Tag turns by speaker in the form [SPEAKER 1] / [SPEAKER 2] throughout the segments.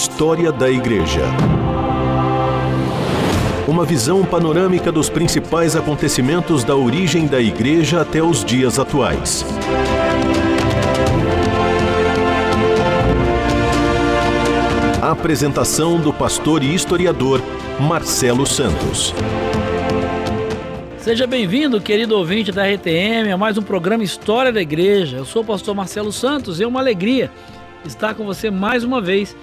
[SPEAKER 1] História da Igreja. Uma visão panorâmica dos principais acontecimentos da origem da Igreja até os dias atuais. Apresentação do pastor e historiador Marcelo Santos.
[SPEAKER 2] Seja bem-vindo, querido ouvinte da RTM, a mais um programa História da Igreja. Eu sou o pastor Marcelo Santos e é uma alegria estar com você mais uma vez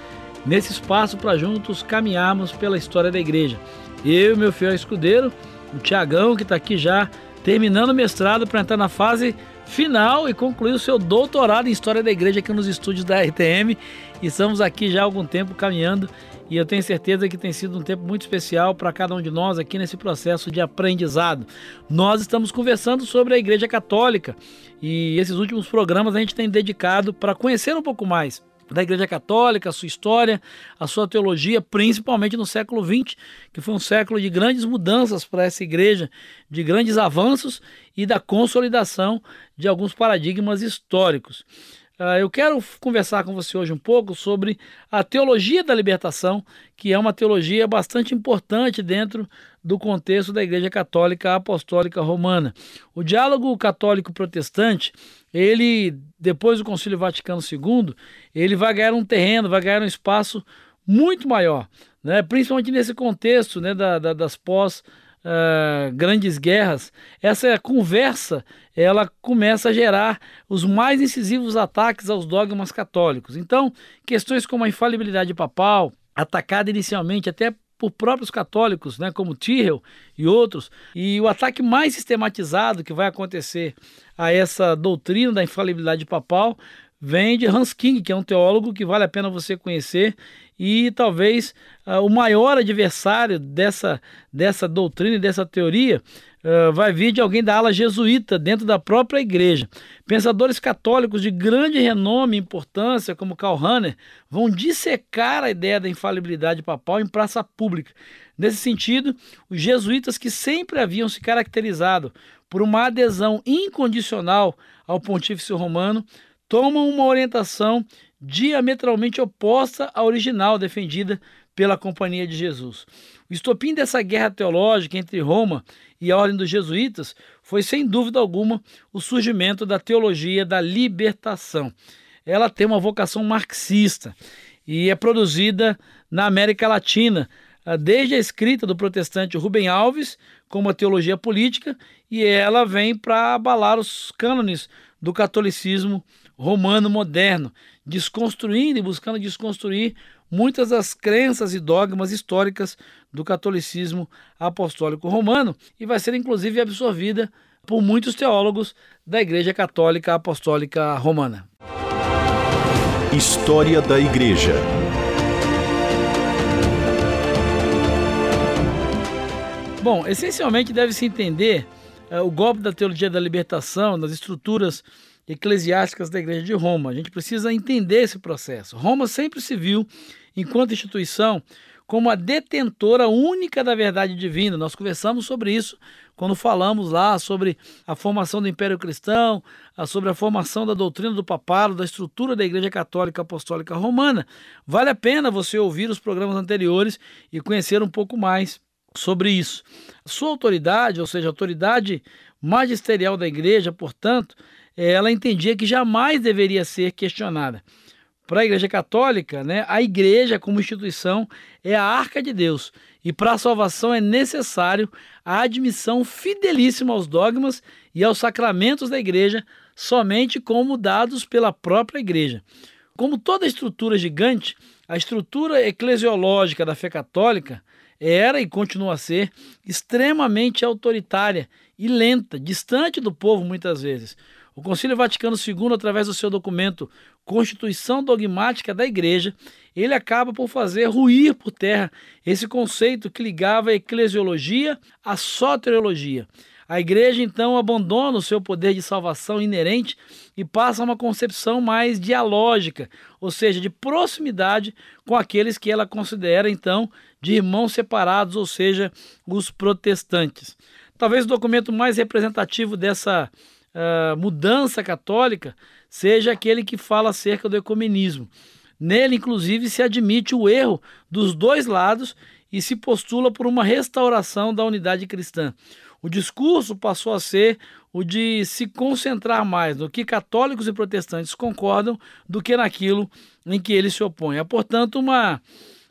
[SPEAKER 2] nesse espaço para juntos caminharmos pela história da igreja. Eu e meu fiel escudeiro, o Tiagão, que está aqui já terminando o mestrado para entrar na fase final e concluir o seu doutorado em História da Igreja aqui nos estúdios da RTM. E estamos aqui já há algum tempo caminhando e eu tenho certeza que tem sido um tempo muito especial para cada um de nós aqui nesse processo de aprendizado. Nós estamos conversando sobre a Igreja Católica e esses últimos programas a gente tem dedicado para conhecer um pouco mais da Igreja Católica, a sua história, a sua teologia, principalmente no século XX, que foi um século de grandes mudanças para essa igreja, de grandes avanços e da consolidação de alguns paradigmas históricos. Uh, eu quero conversar com você hoje um pouco sobre a teologia da libertação, que é uma teologia bastante importante dentro do contexto da Igreja Católica Apostólica Romana. O diálogo católico-protestante, ele, depois do Concílio Vaticano II, ele vai ganhar um terreno, vai ganhar um espaço muito maior, né? principalmente nesse contexto né, da, da, das pós- uh, grandes guerras, essa conversa ela começa a gerar os mais incisivos ataques aos dogmas católicos. Então, questões como a infalibilidade papal, atacada inicialmente até por próprios católicos, né, como Tyrrell e outros, e o ataque mais sistematizado que vai acontecer a essa doutrina da infalibilidade papal vem de Hans King, que é um teólogo que vale a pena você conhecer e talvez uh, o maior adversário dessa, dessa doutrina e dessa teoria uh, vai vir de alguém da ala jesuíta dentro da própria igreja. Pensadores católicos de grande renome e importância, como Karl Rahner, vão dissecar a ideia da infalibilidade papal em praça pública. Nesse sentido, os jesuítas que sempre haviam se caracterizado por uma adesão incondicional ao pontífice romano tomam uma orientação diametralmente oposta à original defendida pela Companhia de Jesus. O estopim dessa guerra teológica entre Roma e a Ordem dos Jesuítas foi, sem dúvida alguma, o surgimento da teologia da libertação. Ela tem uma vocação marxista e é produzida na América Latina, ah, desde a escrita do protestante Rubem Alves, como a teologia política, e ela vem para abalar os cânones do catolicismo romano moderno, desconstruindo e buscando desconstruir muitas das crenças e dogmas históricas do catolicismo apostólico romano e vai ser inclusive absorvida por muitos teólogos da Igreja Católica Apostólica Romana.
[SPEAKER 1] História da Igreja.
[SPEAKER 2] Bom, essencialmente deve-se entender uh, o golpe da teologia da libertação, das estruturas eclesiásticas da Igreja de Roma. A gente precisa entender esse processo. Roma sempre se viu, enquanto instituição, como a detentora única da verdade divina. Nós conversamos sobre isso quando falamos lá sobre a formação do Império Cristão, sobre a formação da doutrina do papado, da estrutura da Igreja Católica Apostólica Romana. Vale a pena você ouvir os programas anteriores e conhecer um pouco mais sobre isso. Sua autoridade, ou seja, a autoridade magisterial da Igreja, portanto, ela entendia que jamais deveria ser questionada. Para a Igreja Católica, né, a Igreja como instituição é a arca de Deus e para a salvação é necessário a admissão fidelíssima aos dogmas e aos sacramentos da Igreja, somente como dados pela própria Igreja. Como toda estrutura gigante, a estrutura eclesiológica da fé católica era e continua a ser extremamente autoritária e lenta, distante do povo muitas vezes. O Concílio Vaticano II, através do seu documento Constituição Dogmática da Igreja, ele acaba por fazer ruir por terra esse conceito que ligava a eclesiologia à soteriologia. A igreja então abandona o seu poder de salvação inerente e passa a uma concepção mais dialógica, ou seja, de proximidade com aqueles que ela considera então de irmãos separados, ou seja, os protestantes. Talvez o documento mais representativo dessa uh, mudança católica seja aquele que fala acerca do ecumenismo. Nele, inclusive, se admite o erro dos dois lados e se postula por uma restauração da unidade cristã. O discurso passou a ser o de se concentrar mais no que católicos e protestantes concordam do que naquilo em que eles se opõem. Há, portanto, uma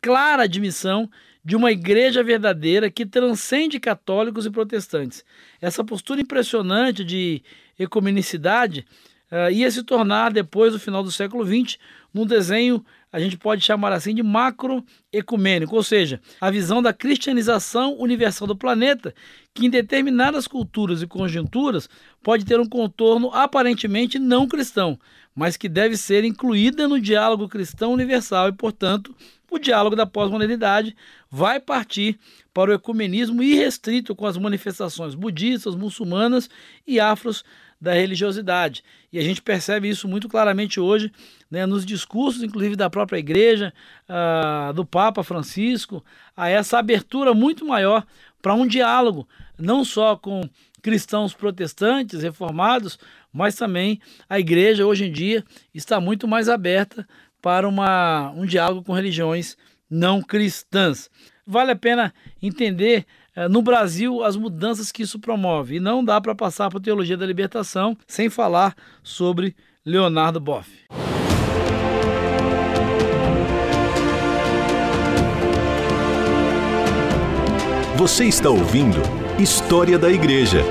[SPEAKER 2] clara admissão de uma igreja verdadeira que transcende católicos e protestantes. Essa postura impressionante de ecumenicidade uh, ia se tornar, depois do final do século XX, num desenho a gente pode chamar assim de macroecumênico, ou seja, a visão da cristianização universal do planeta, que em determinadas culturas e conjunturas pode ter um contorno aparentemente não cristão, mas que deve ser incluída no diálogo cristão universal e, portanto, o diálogo da pós-modernidade vai partir para o ecumenismo irrestrito com as manifestações budistas, muçulmanas e afros da religiosidade. E a gente percebe isso muito claramente hoje né, nos discursos, inclusive da própria igreja, uh, do Papa Francisco, a essa abertura muito maior para um diálogo, não só com cristãos protestantes, reformados, mas também a igreja hoje em dia está muito mais aberta para uma, um diálogo com religiões não cristãs. Vale a pena entender é, no Brasil as mudanças que isso promove. E não dá para passar por teologia da libertação sem falar sobre Leonardo Boff.
[SPEAKER 1] Você está ouvindo História da Igreja.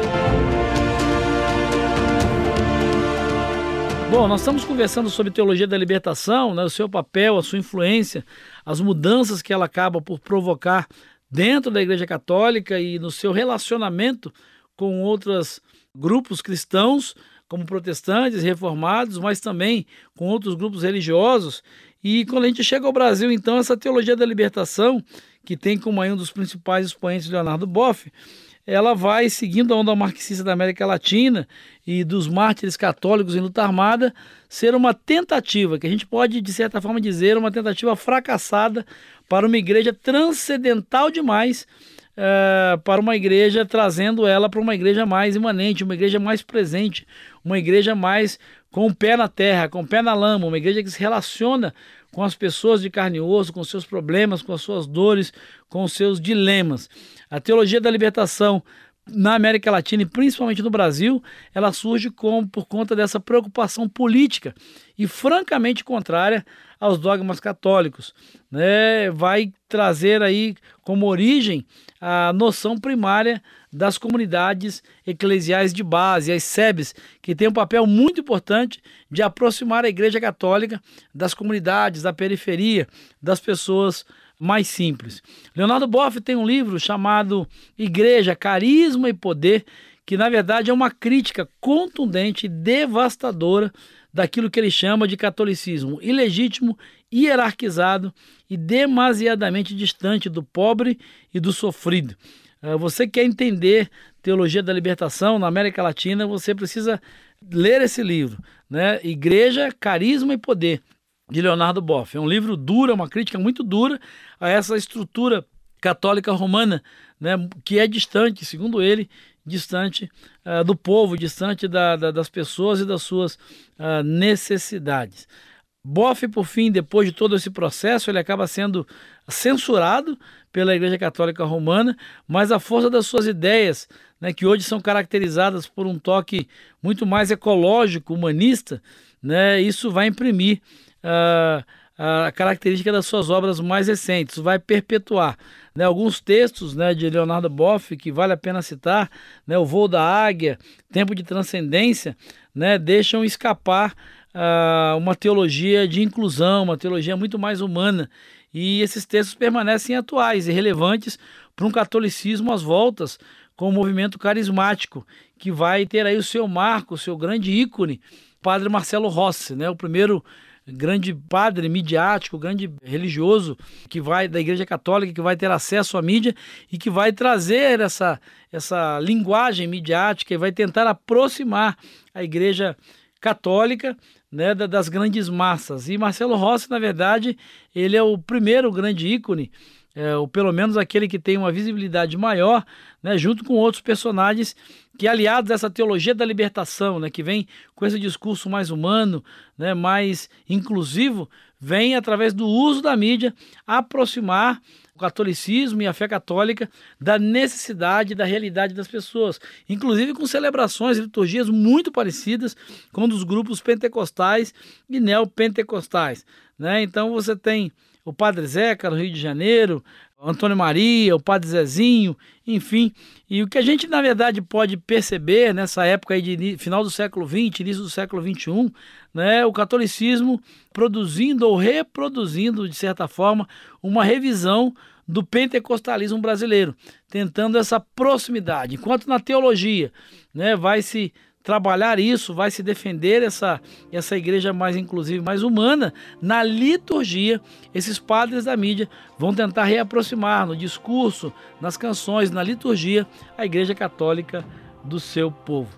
[SPEAKER 2] Bom, nós estamos conversando sobre teologia da libertação, né, o seu papel, a sua influência, as mudanças que ela acaba por provocar dentro da Igreja Católica e no seu relacionamento com outros grupos cristãos, como protestantes, reformados, mas também com outros grupos religiosos. E quando a gente chega ao Brasil, então, essa teologia da libertação, que tem como aí um dos principais expoentes Leonardo Boff, ela vai seguindo a onda marxista da América Latina e dos mártires católicos em luta armada, ser uma tentativa, que a gente pode, de certa forma, dizer, uma tentativa fracassada para uma igreja transcendental demais, uh, para uma igreja trazendo ela para uma igreja mais imanente, uma igreja mais presente, uma igreja mais com o pé na terra, com o pé na lama, uma igreja que se relaciona com as pessoas de carne e osso, com seus problemas, com as suas dores, com os seus dilemas. A teologia da libertação na América Latina e principalmente no Brasil, ela surge com, por conta dessa preocupação política e francamente contrária aos dogmas católicos. Né? Vai trazer aí como origem a noção primária das comunidades eclesiais de base, as SEBs, que tem um papel muito importante de aproximar a Igreja Católica das comunidades, da periferia, das pessoas mais simples. Leonardo Boff tem um livro chamado Igreja, Carisma e Poder, que na verdade é uma crítica contundente e devastadora daquilo que ele chama de catolicismo ilegítimo, hierarquizado e demasiadamente distante do pobre e do sofrido. Ah, você quer entender teologia da libertação na América Latina, você precisa ler esse livro, né? Igreja, Carisma e Poder de Leonardo Boff. É um livro duro, é uma crítica muito dura a essa estrutura católica romana, né, que é distante, segundo ele, distante uh, do povo, distante da, da, das pessoas e das suas uh, necessidades. Boff, por fim, depois de todo esse processo, ele acaba sendo censurado pela Igreja Católica Romana, mas a força das suas ideias, né, que hoje são caracterizadas por um toque muito mais ecológico, humanista, né, isso vai imprimir a característica das suas obras mais recentes, vai perpetuar. Né, alguns textos né, de Leonardo Boff que vale a pena citar, né, O Voo da Águia, Tempo de Transcendência, né, deixam escapar uh, uma teologia de inclusão, uma teologia muito mais humana. E esses textos permanecem atuais e relevantes para um catolicismo às voltas com o movimento carismático, que vai ter aí o seu marco, o seu grande ícone, Padre Marcelo Rossi, né, o primeiro grande padre midiático, grande religioso que vai da Igreja Católica, que vai ter acesso à mídia e que vai trazer essa, essa linguagem midiática e vai tentar aproximar a Igreja Católica né, das grandes massas. E Marcelo Rossi, na verdade, ele é o primeiro grande ícone é, ou pelo menos aquele que tem uma visibilidade maior, né, junto com outros personagens que aliados a essa teologia da libertação, né, que vem com esse discurso mais humano, né, mais inclusivo, vem através do uso da mídia aproximar o catolicismo e a fé católica da necessidade, da realidade das pessoas, inclusive com celebrações e liturgias muito parecidas com dos grupos pentecostais e neopentecostais. Né? Então você tem o Padre Zeca no Rio de Janeiro, Antônio Maria, o Padre Zezinho, enfim. E o que a gente, na verdade, pode perceber nessa época aí de final do século XX, início do século XXI, né, o catolicismo produzindo ou reproduzindo, de certa forma, uma revisão do pentecostalismo brasileiro, tentando essa proximidade. Enquanto na teologia né, vai se trabalhar isso, vai se defender essa, essa igreja mais inclusiva, mais humana. Na liturgia, esses padres da mídia vão tentar reaproximar no discurso, nas canções, na liturgia, a igreja católica do seu povo.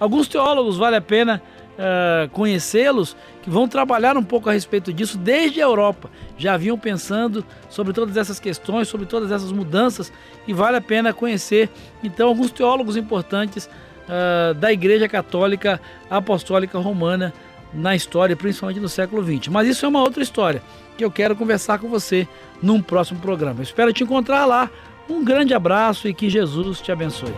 [SPEAKER 2] Alguns teólogos vale a pena uh, conhecê-los que vão trabalhar um pouco a respeito disso desde a Europa. Já vinham pensando sobre todas essas questões, sobre todas essas mudanças e vale a pena conhecer então alguns teólogos importantes uh, da Igreja Católica Apostólica Romana na história, principalmente no século XX. Mas isso é uma outra história que eu quero conversar com você num próximo programa. Eu espero te encontrar lá. Um grande abraço e que Jesus te abençoe.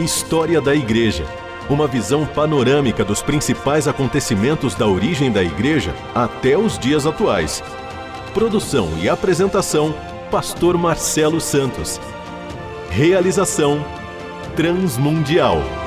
[SPEAKER 1] História da Igreja. Uma visão panorâmica dos principais acontecimentos da origem da Igreja até os dias atuais. Produção e apresentação: Pastor Marcelo Santos. Realização Transmundial.